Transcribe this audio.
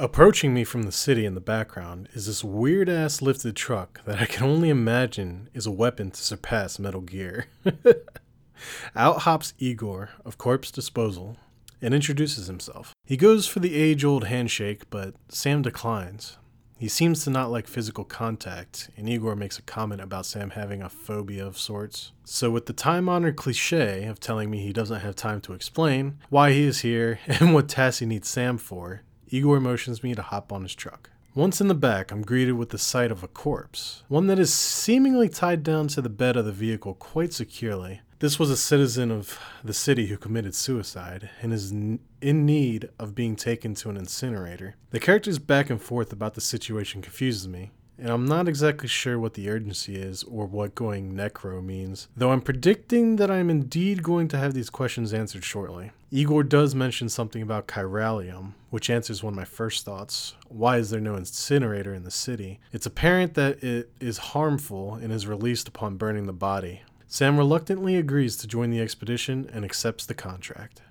Approaching me from the city in the background is this weird ass lifted truck that I can only imagine is a weapon to surpass Metal Gear. Out hops Igor of Corpse Disposal and introduces himself. He goes for the age old handshake, but Sam declines. He seems to not like physical contact, and Igor makes a comment about Sam having a phobia of sorts. So, with the time honored cliche of telling me he doesn't have time to explain why he is here and what task he needs Sam for, Igor motions me to hop on his truck. Once in the back, I'm greeted with the sight of a corpse, one that is seemingly tied down to the bed of the vehicle quite securely. This was a citizen of the city who committed suicide and is in need of being taken to an incinerator. The character's back and forth about the situation confuses me, and I'm not exactly sure what the urgency is or what going necro means, though I'm predicting that I'm indeed going to have these questions answered shortly. Igor does mention something about chiralium, which answers one of my first thoughts. Why is there no incinerator in the city? It's apparent that it is harmful and is released upon burning the body. Sam reluctantly agrees to join the expedition and accepts the contract.